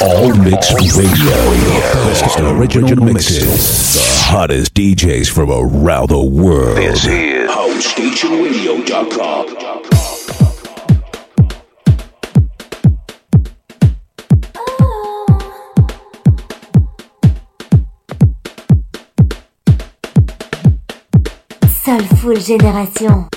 All Mix Radio. Best original mixes. The hottest DJs from around the world. This is HouseStationRadio.com. Soulful Génération.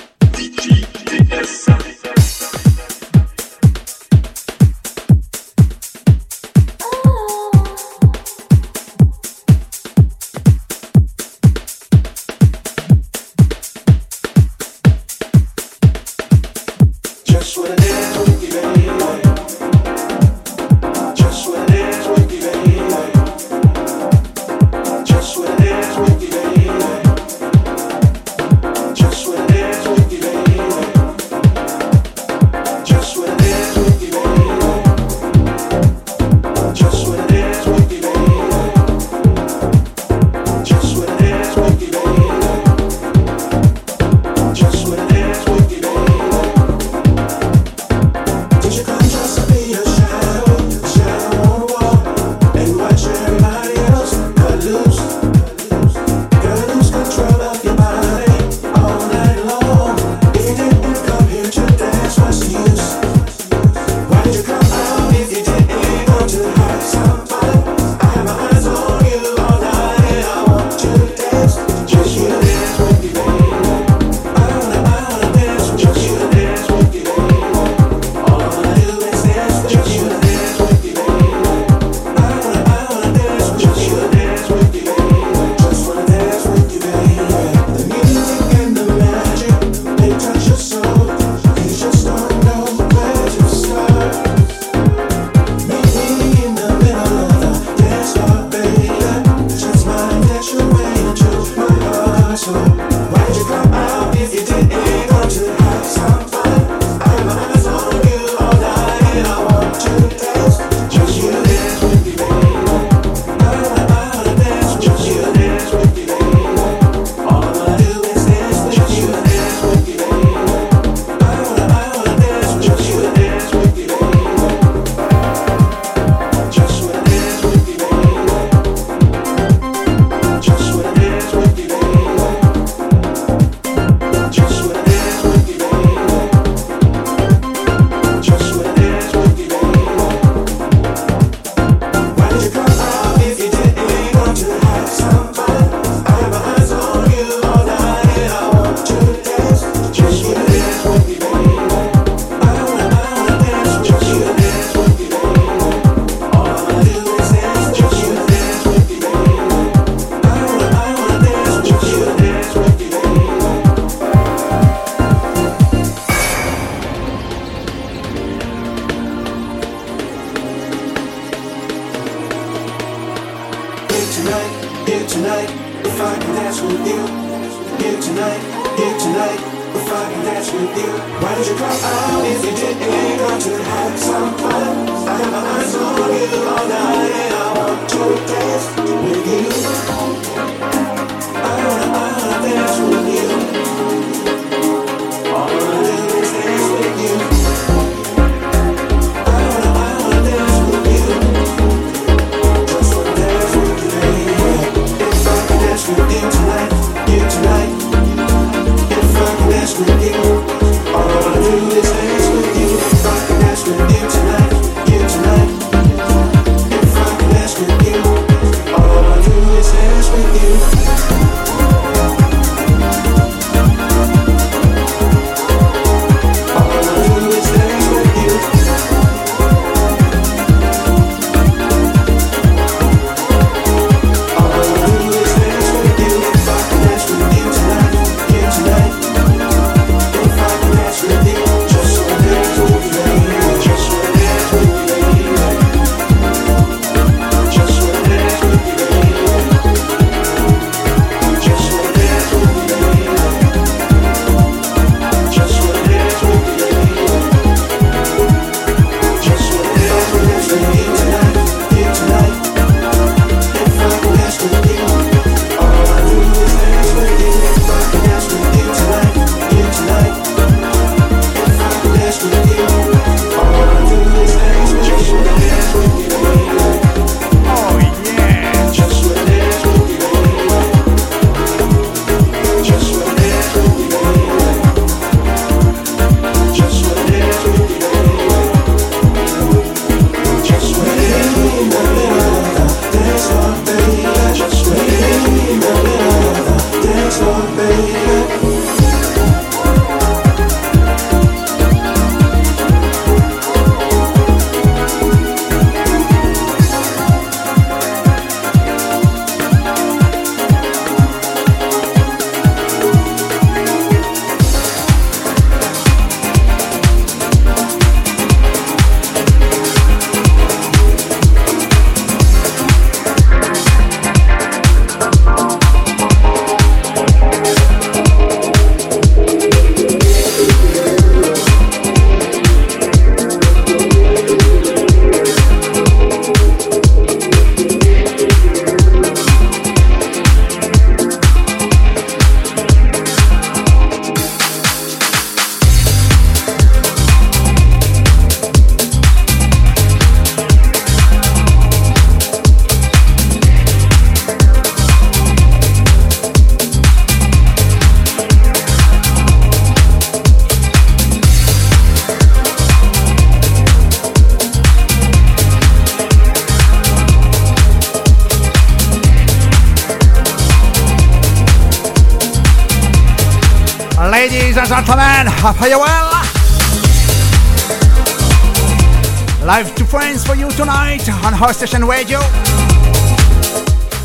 House Station Radio.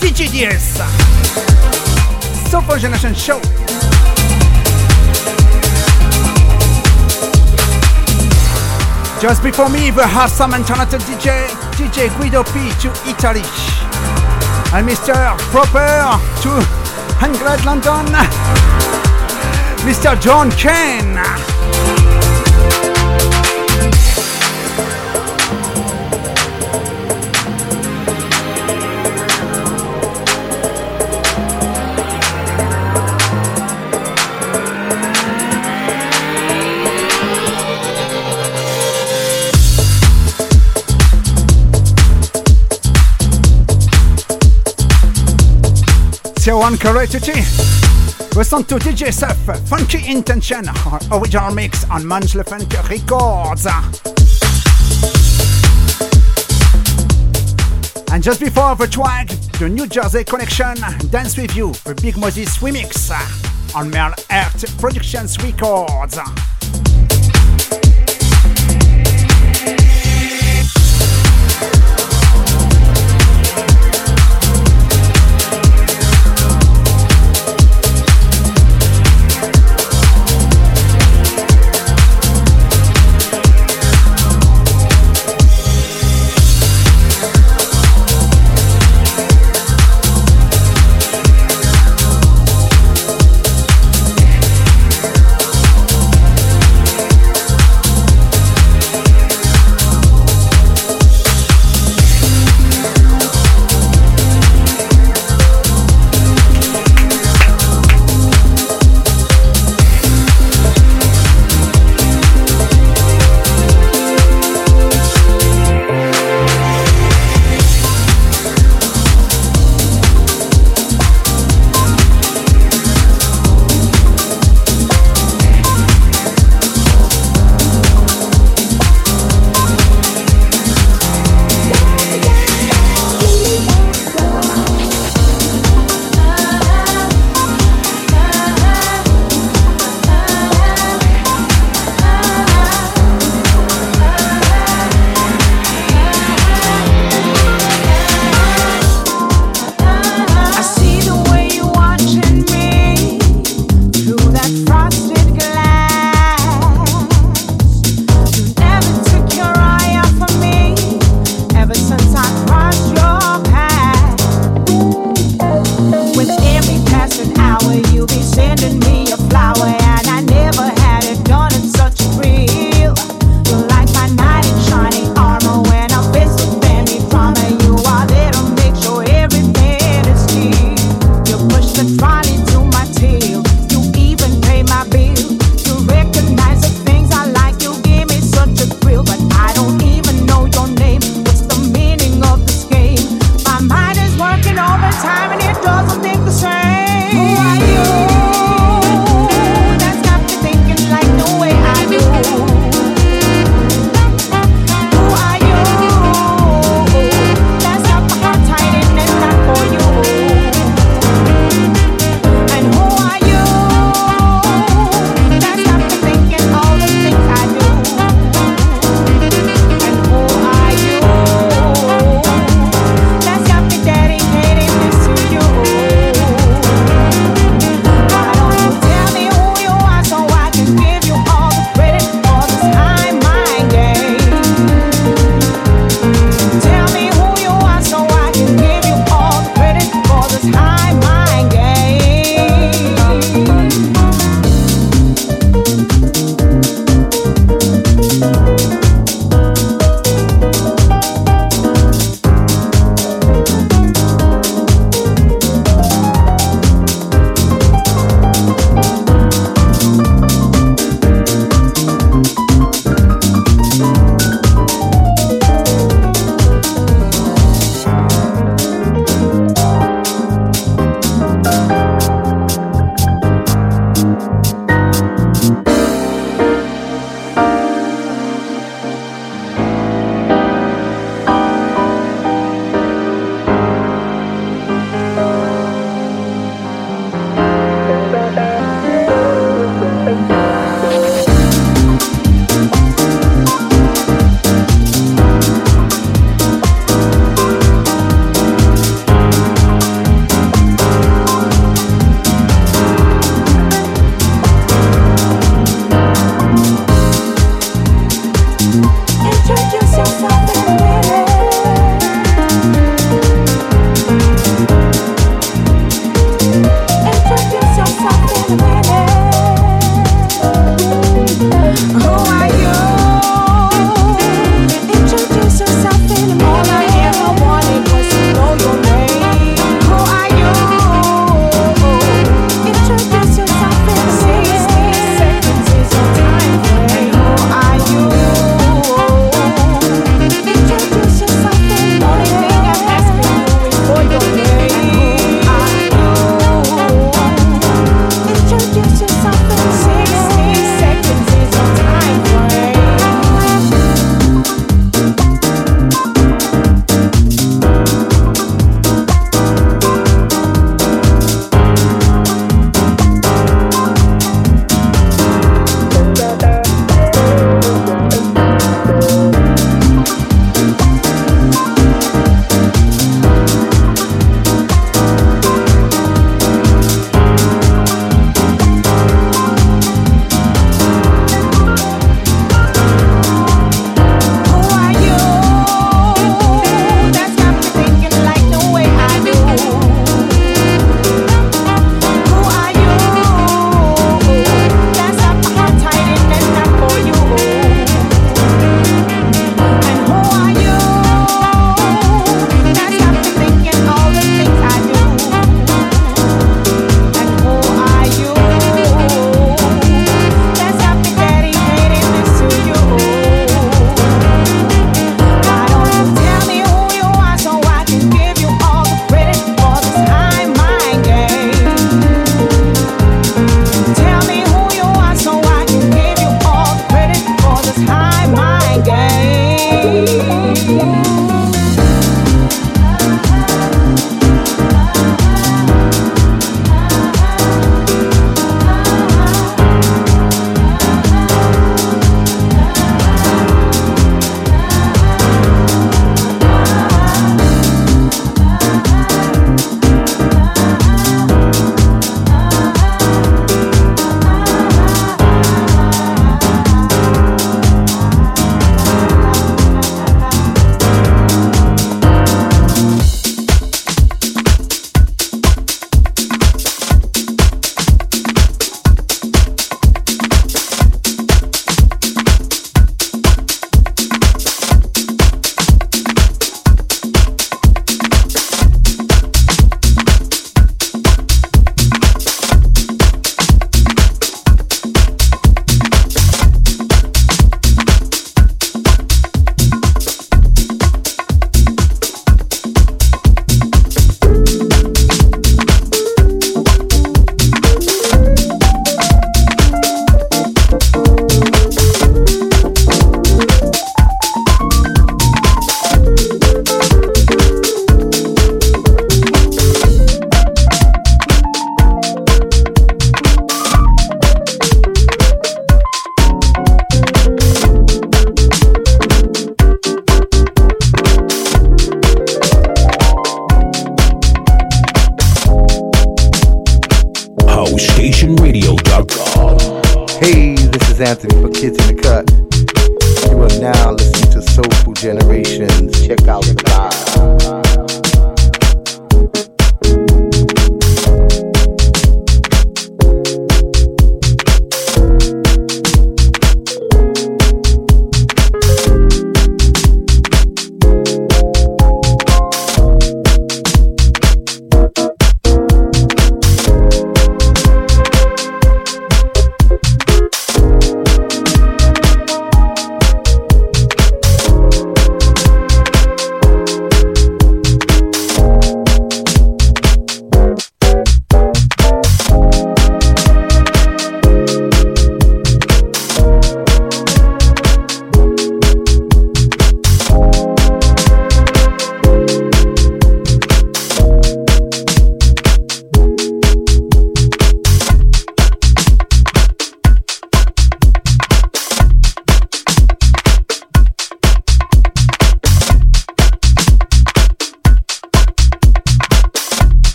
DJ DS. Soulful Generation Show. Just before me, we have some talented DJ, DJ Guido P to Italy, and Mr. Proper to England, London. Mr. John Ken. Correctity. Listen to DJ Seth, Funky Intention, original mix on Manchler Funk Records. And just before the track, the New Jersey Connection, Dance With You, the Big Moses remix on Merle Earth Productions Records.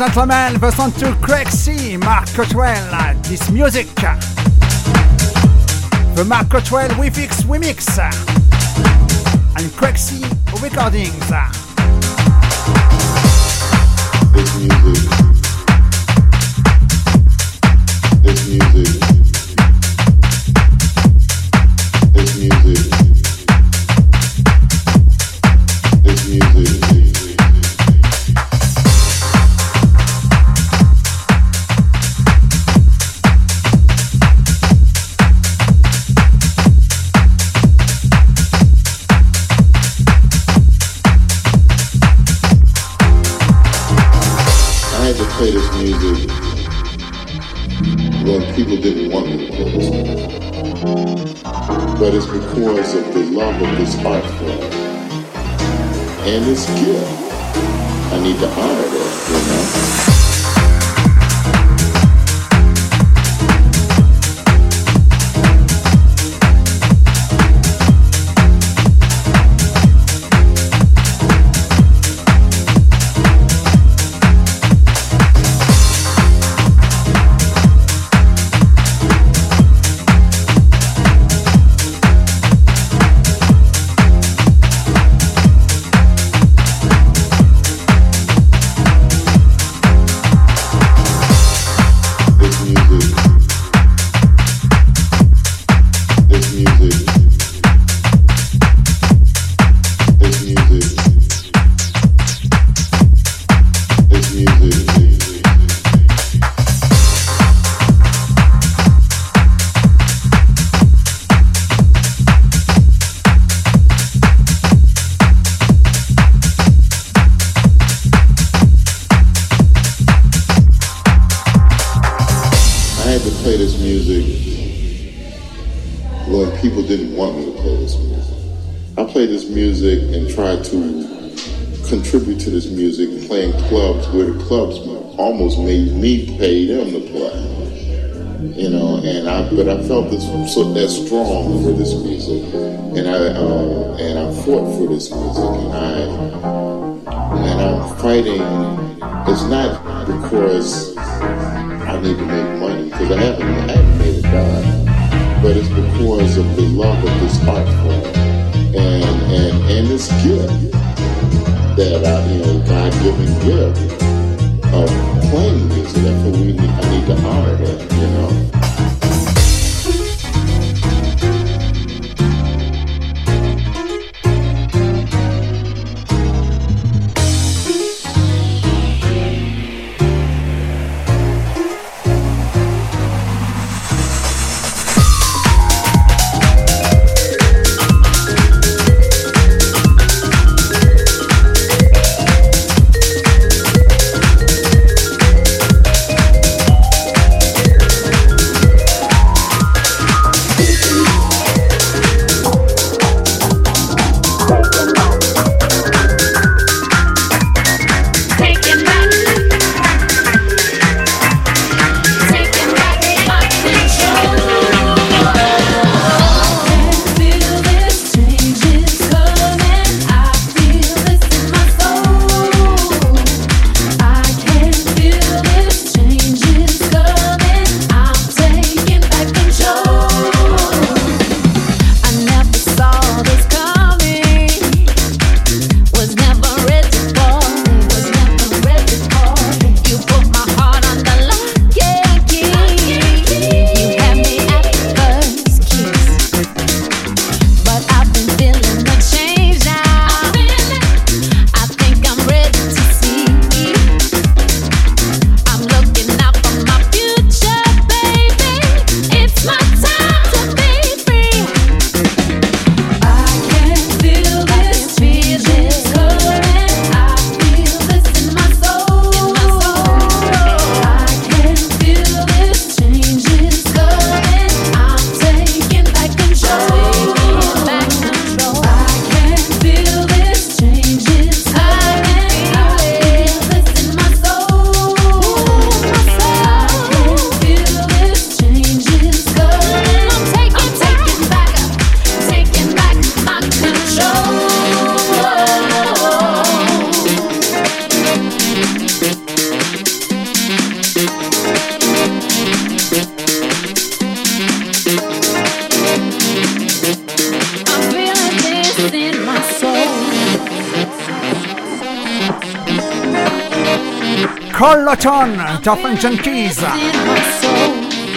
and gentlemen, listen to Craigsy, Mark Cottrell, this music. The Mark Cottrell We Fix Remix and Craigsy Recordings.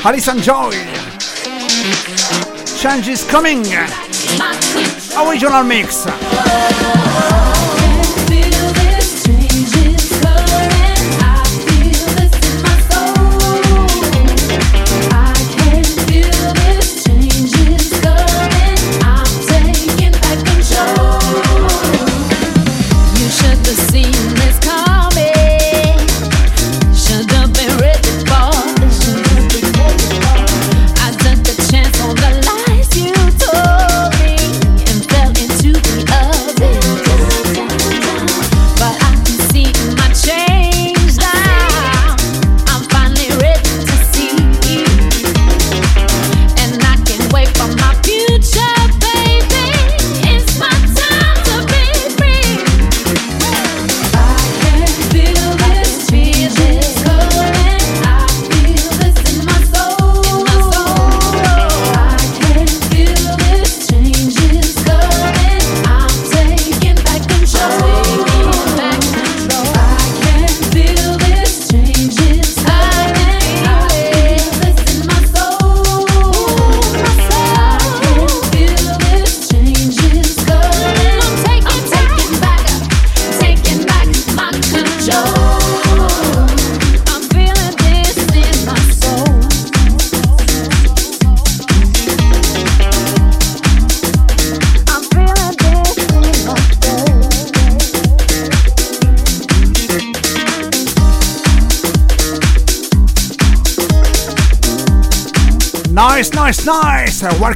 Alison Joy. Change is coming. Original mix.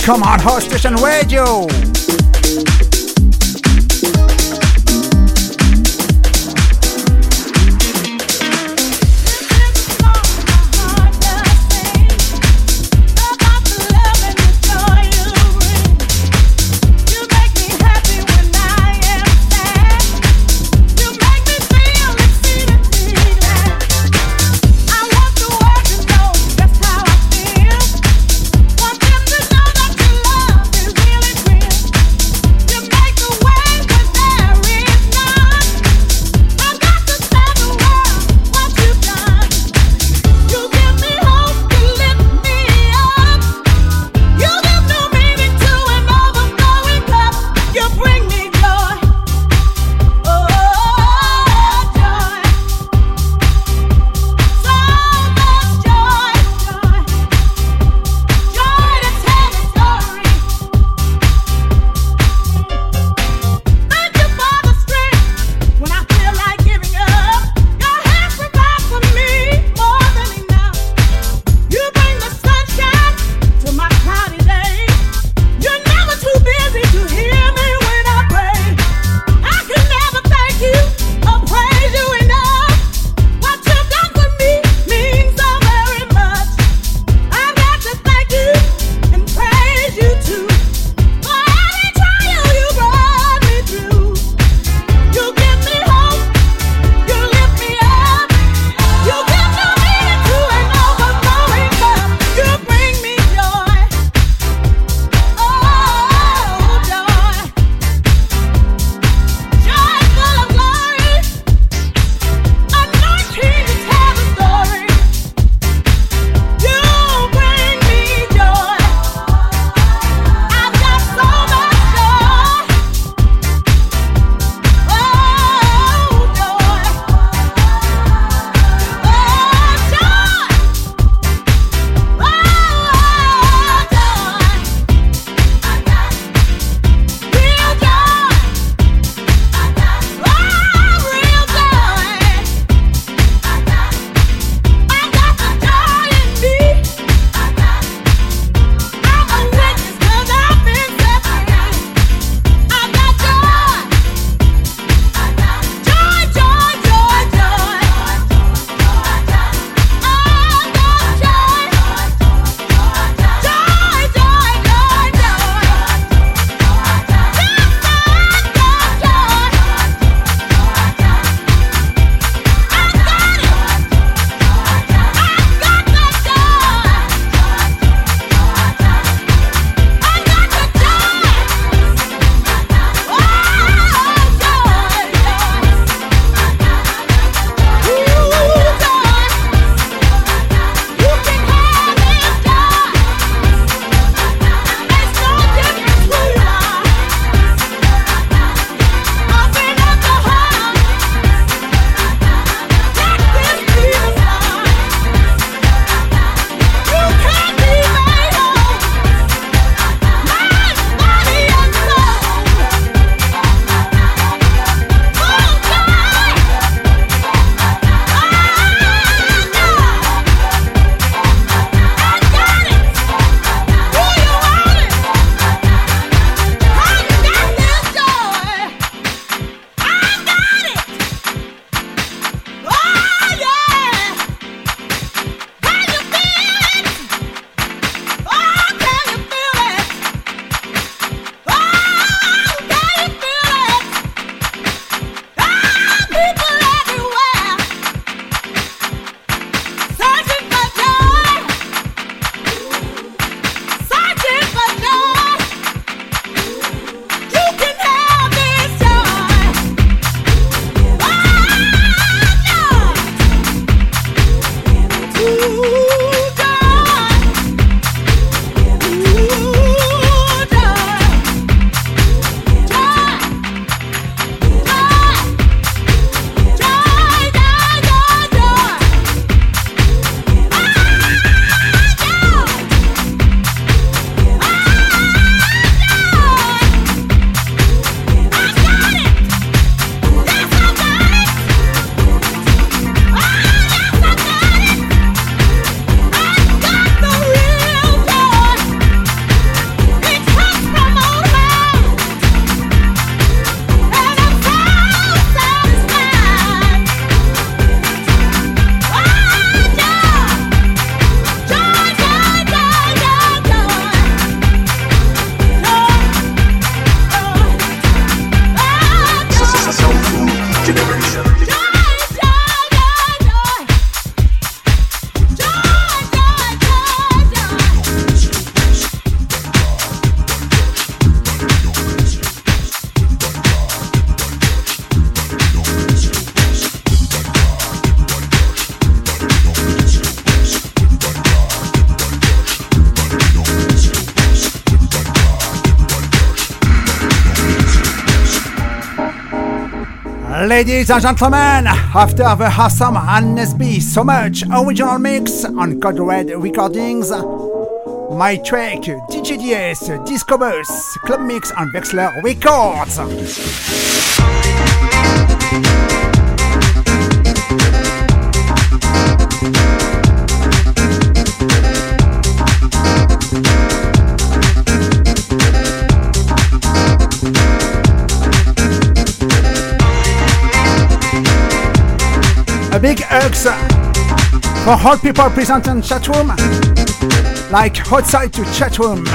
Welcome on House Station Radio. Ladies and gentlemen, after the awesome Hannes B so much original mix on Code Red Recordings, my track DJDS Disco Bus Club Mix on Vexler Records. Hugs for hot people present in chat room, like outside to chat room.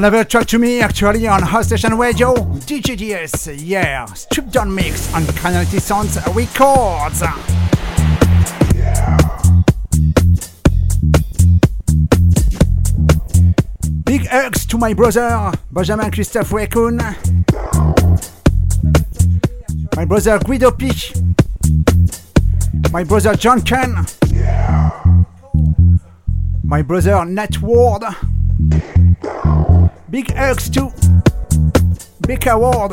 Another track to me actually on House Station Radio, DJDS, yeah, stripped down mix on Canality Sounds Records. Big hugs to my brother, Benjamin Christophe Wekun, my brother Guido P, my brother John Ken, my brother Nat Ward. Big hugs to Big Award.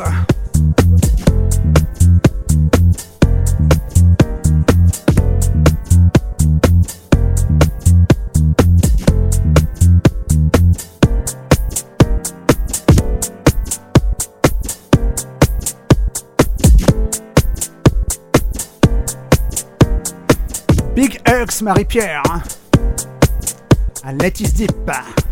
Big hugs Marie-Pierre. And let it dip.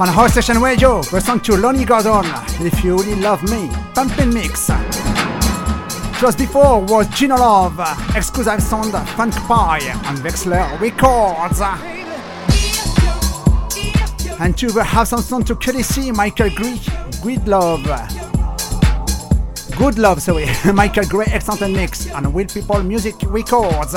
On House Station Radio, listen to Lonnie Gordon, If You Really Love Me, Pumping Mix. Just before was Gino Love, exclusive sound Funk Pie on Vexler Records. And to the have some sound to KDC, Michael Gray, Good Love. Good Love, sorry, Michael Gray, excellent mix on Will People Music Records.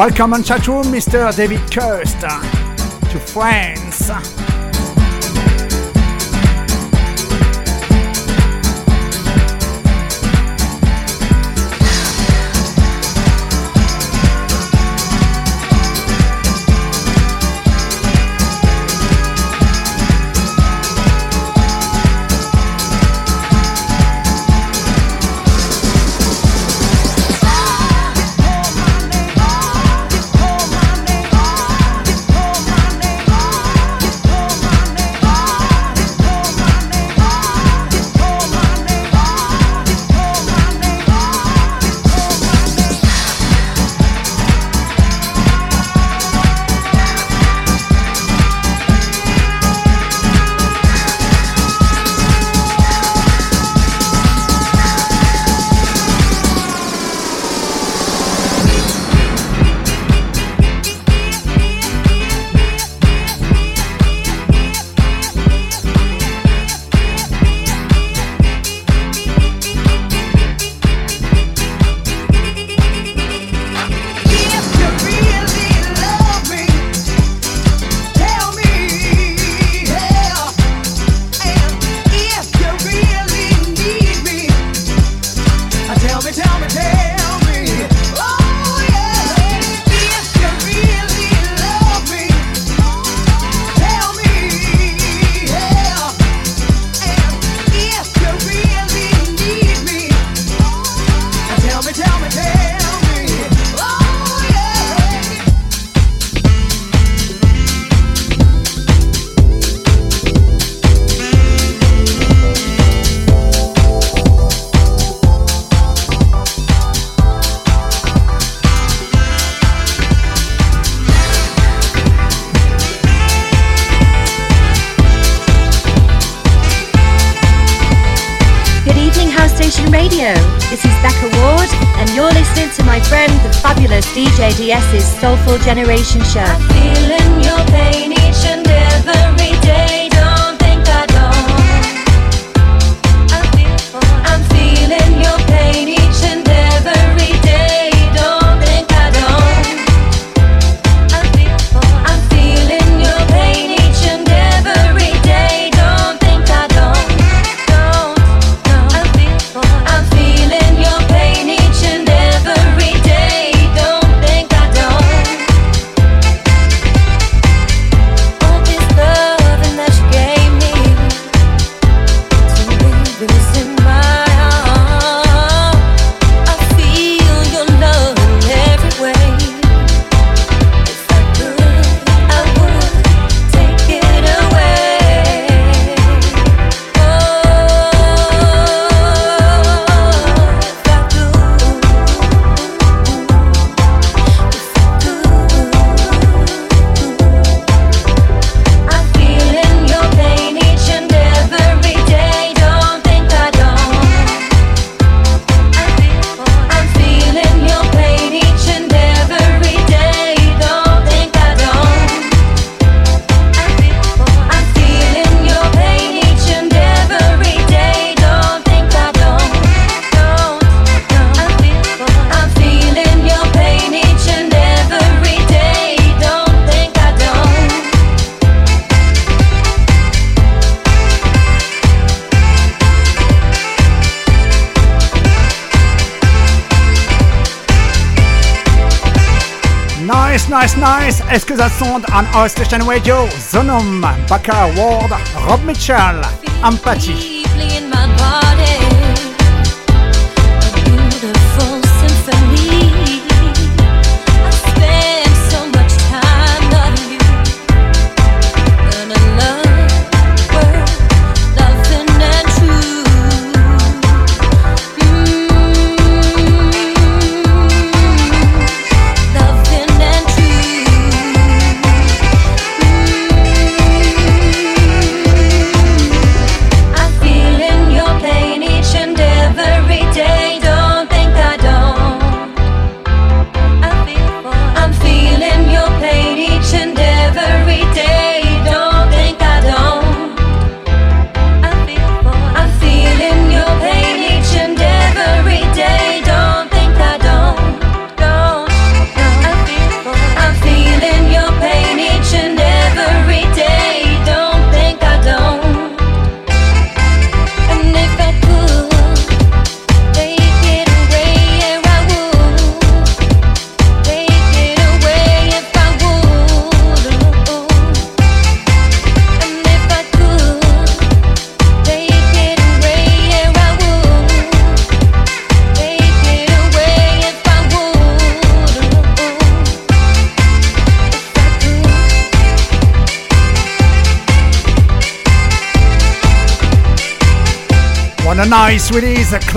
Welcome on chat room, Mr. David Kirst, to France. DJ DS's Soulful Generation Show. Station Radio? Zonum, Baka Ward, Rob Mitchell, Empathy.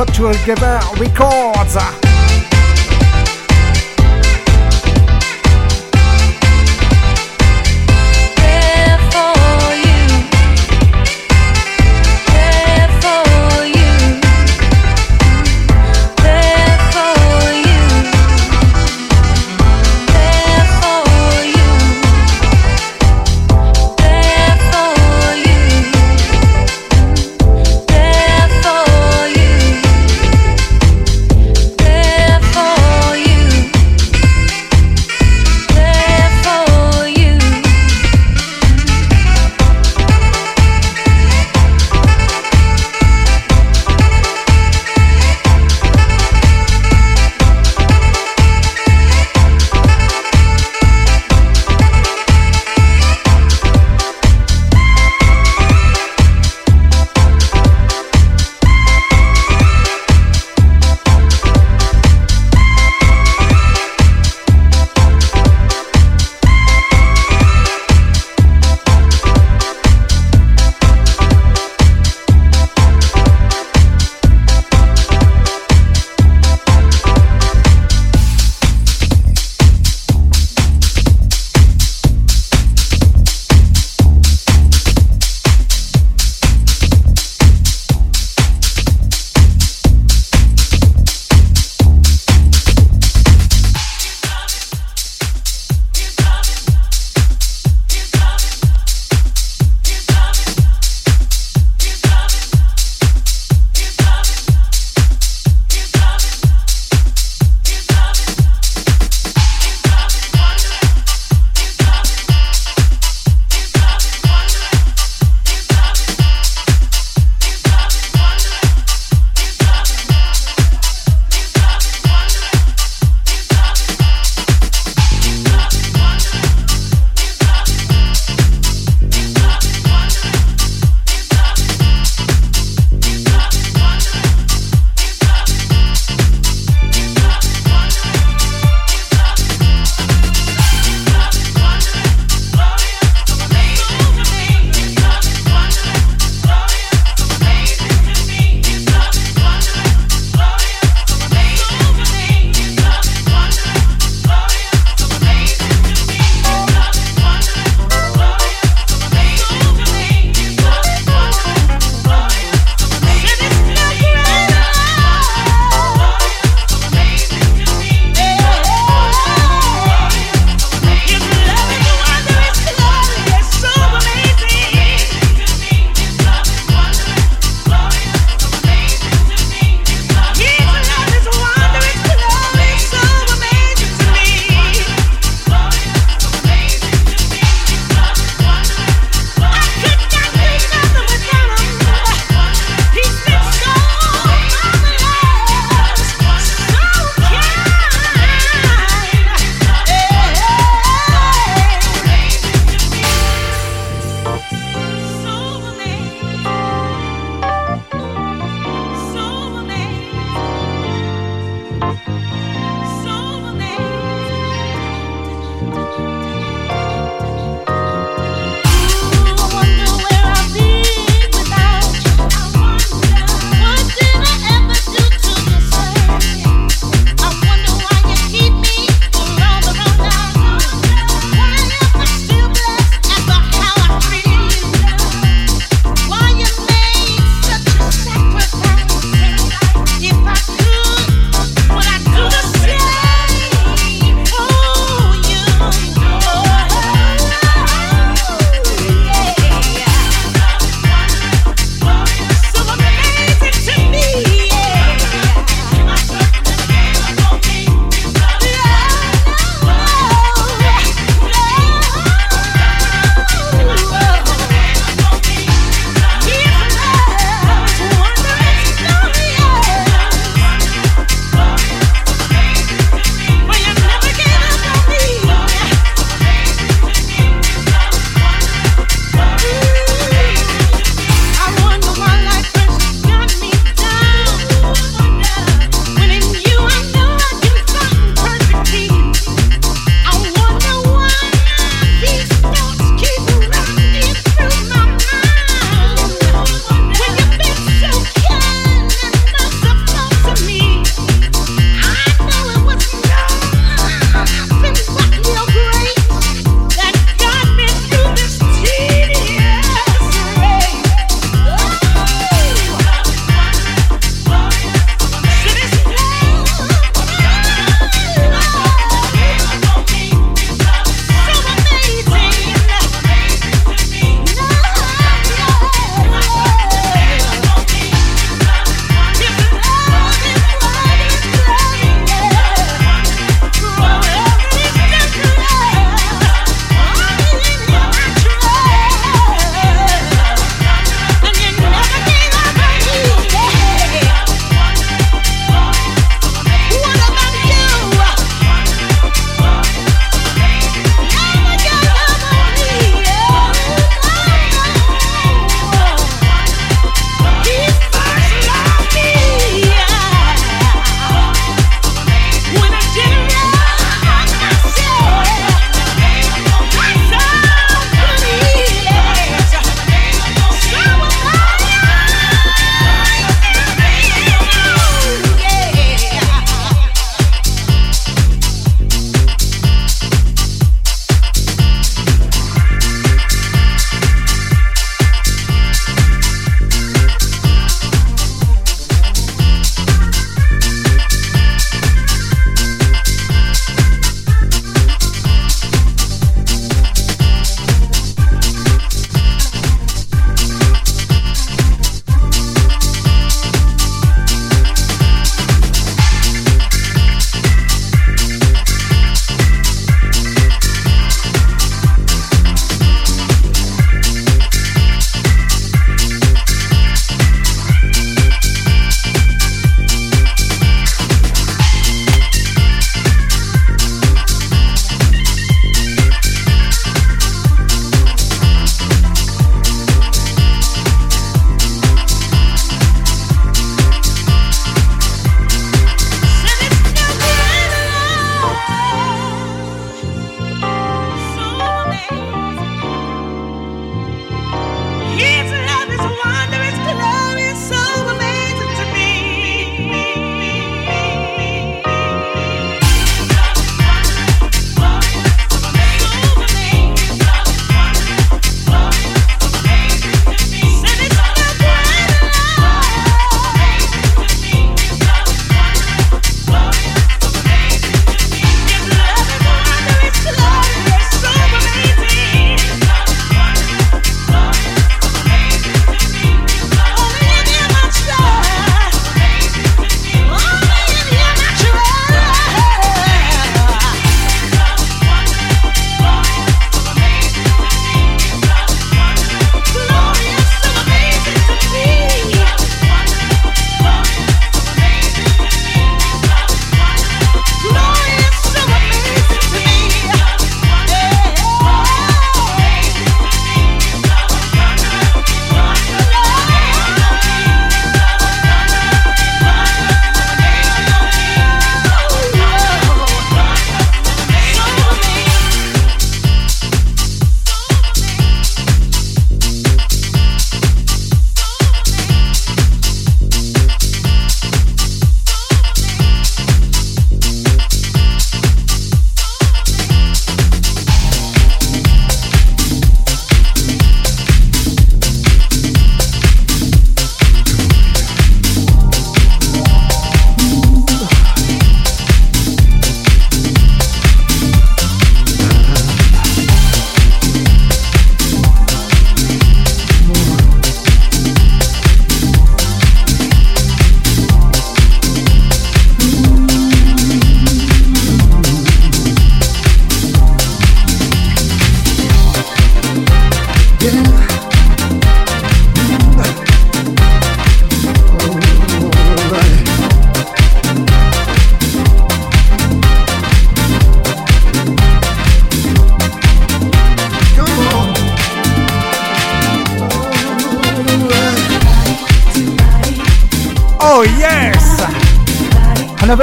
Release, Club Together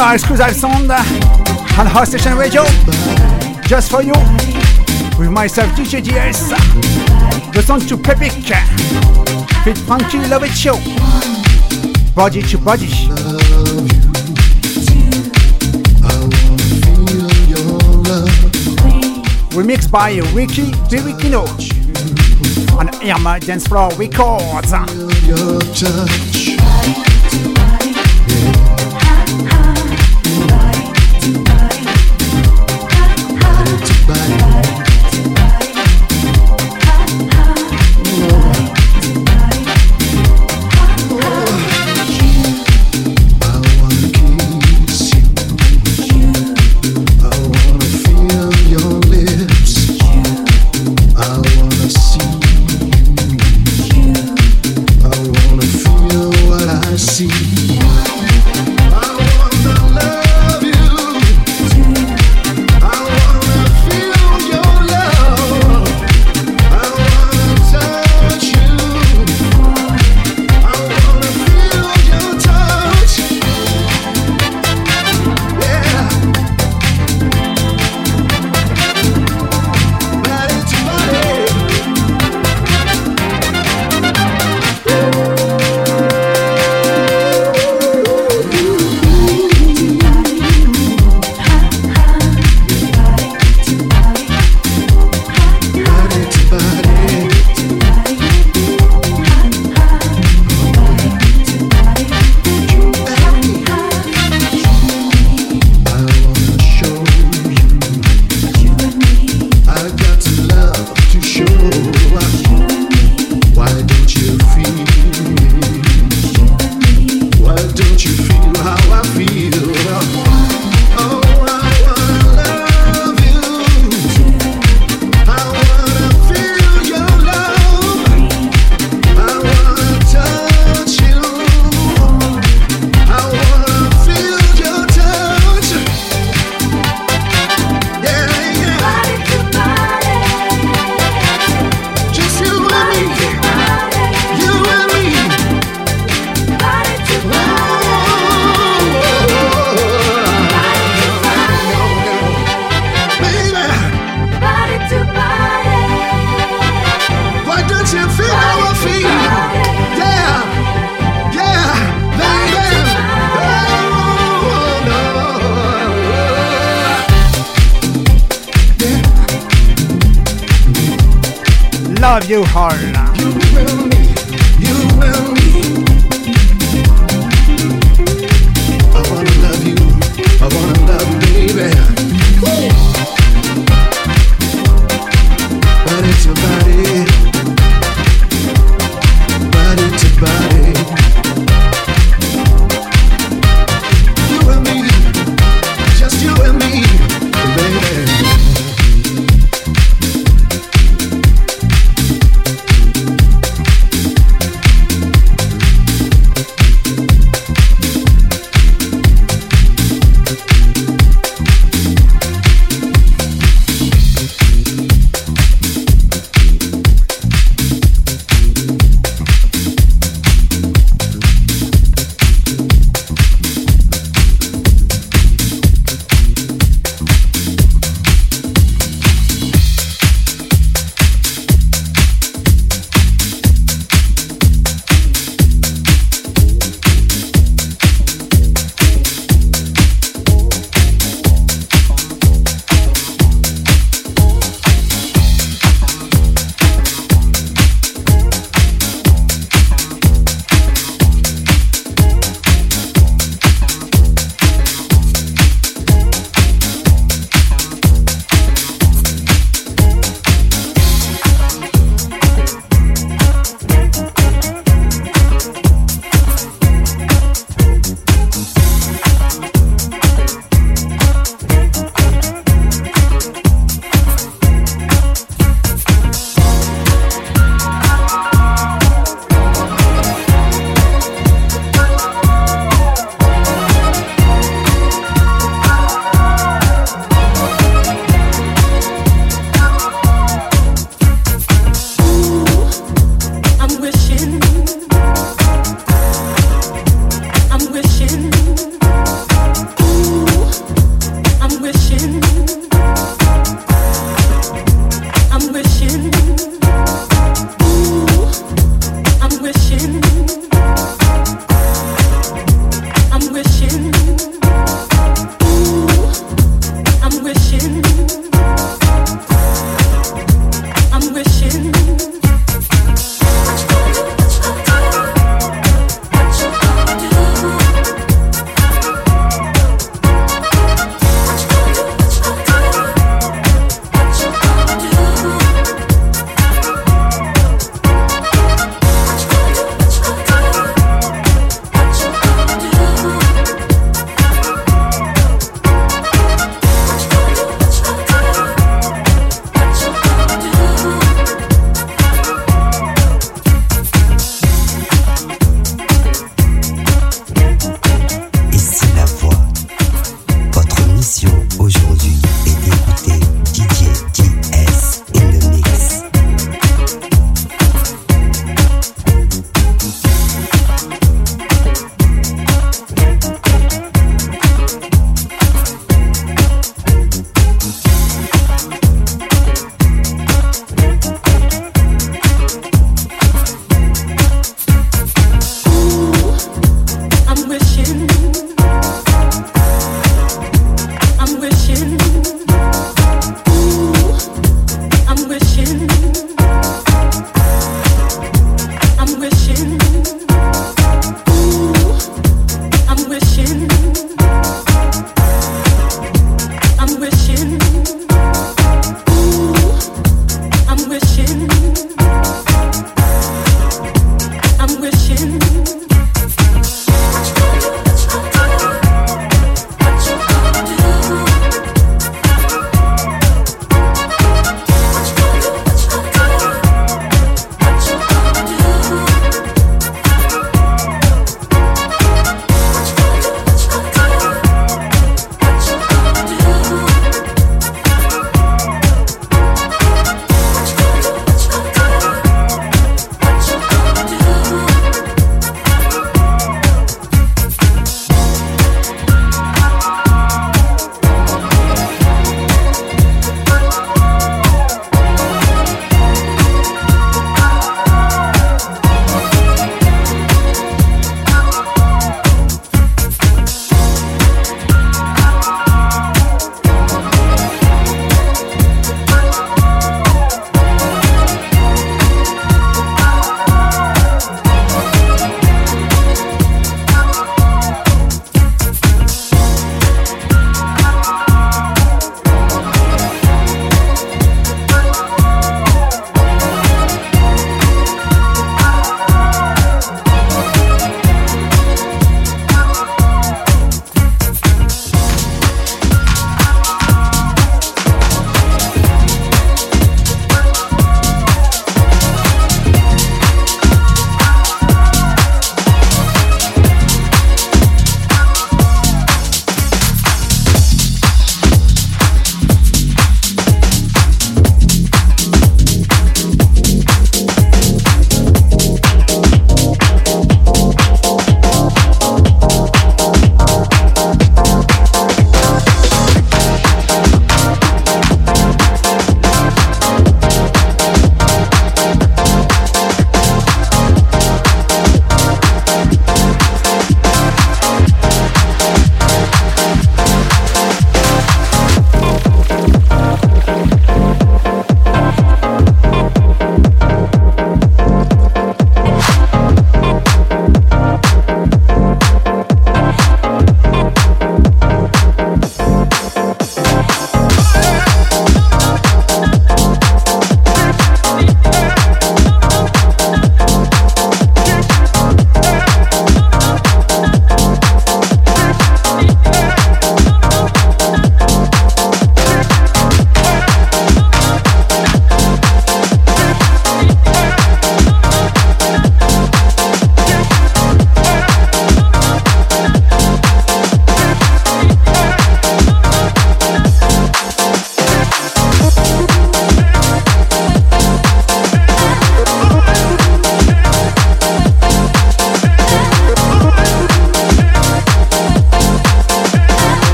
Another exclusive sound uh, on House Station Radio. Just for you. With myself, DJ DS. The song to Pepic. Uh, Fit Funky Love It Show. Body to body. Remixed by Ricky Birichino on Irma Dance Floor Records. Uh.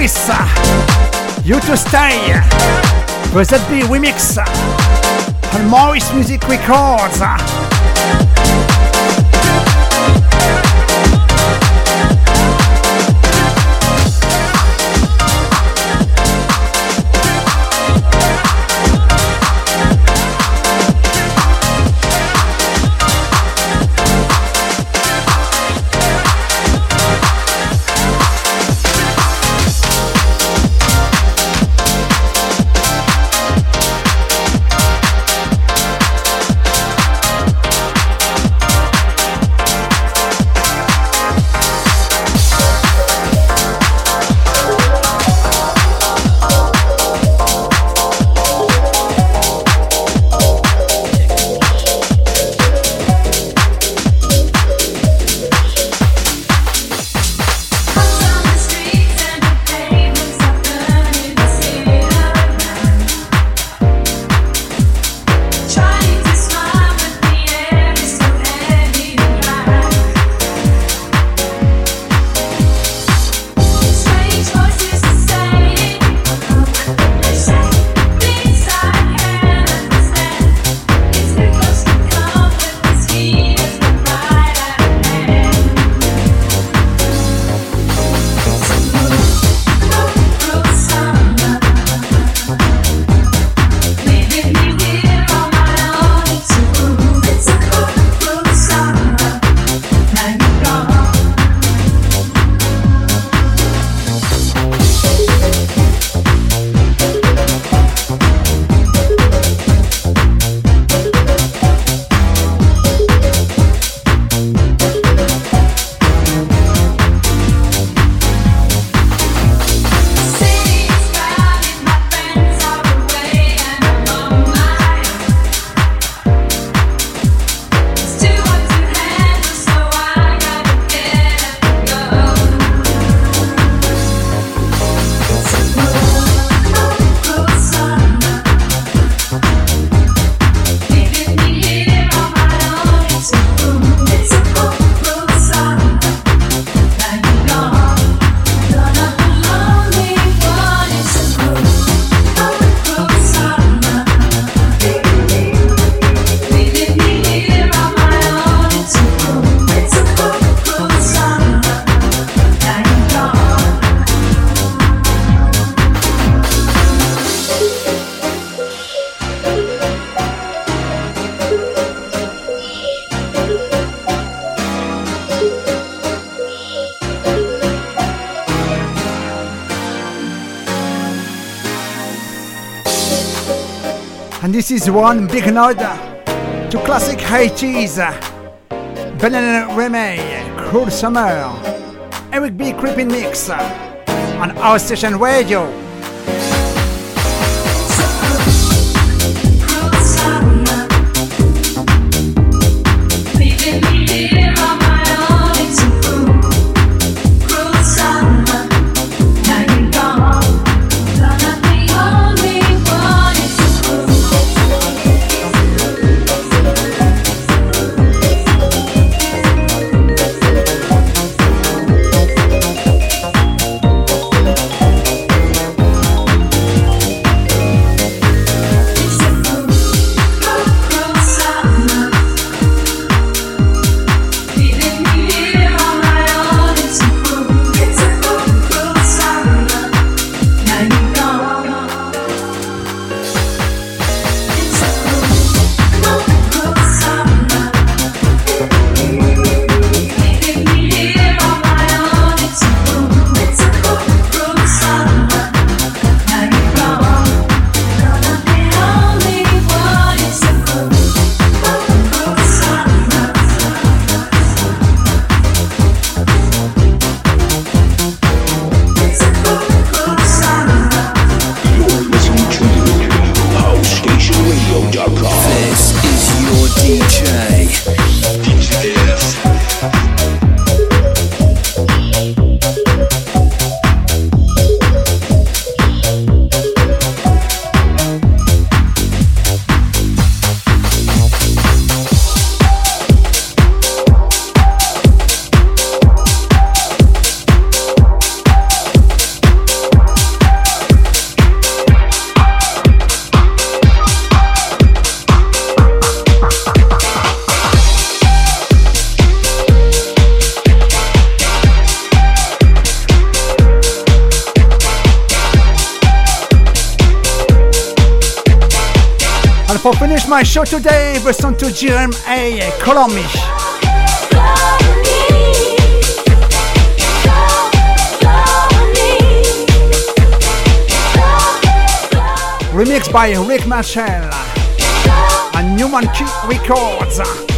Lewis, You to Stay, the ZB Remix, on Morris Music Records. This is one big nod to classic 80s. Bananarama, Cruel Summer, Eric B. Creeping Mix on our station radio. My show today, listen to Jerem A. Colomish. Remixed by Rick Marshall and Newman Key Records.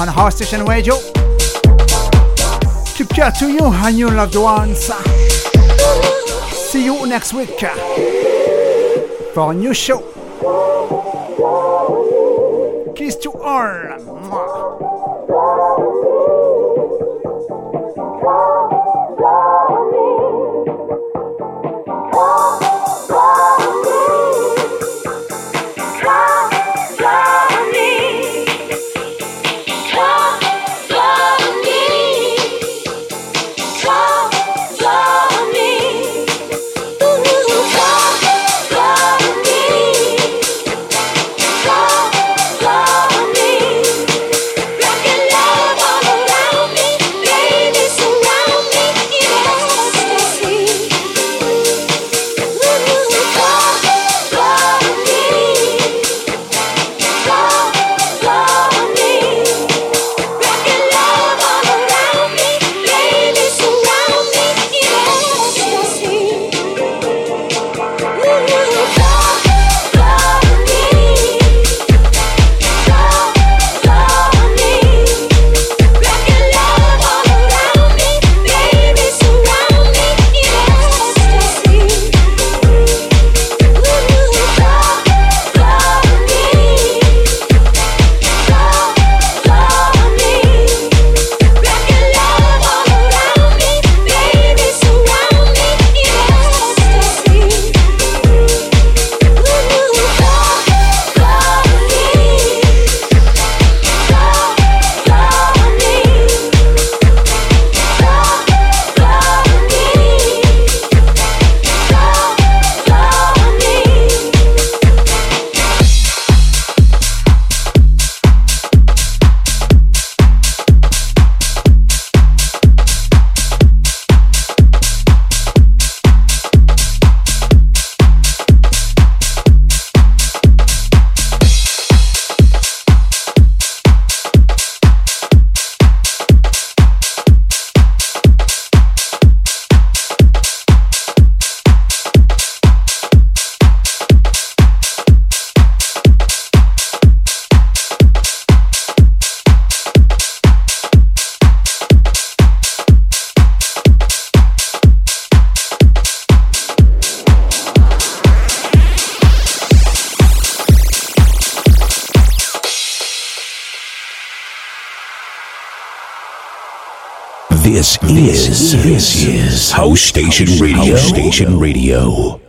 On House Station Radio. Keep care to you and your loved ones. See you next week for a new show. Kiss to all. This is this is House Station Radio. House Station Radio.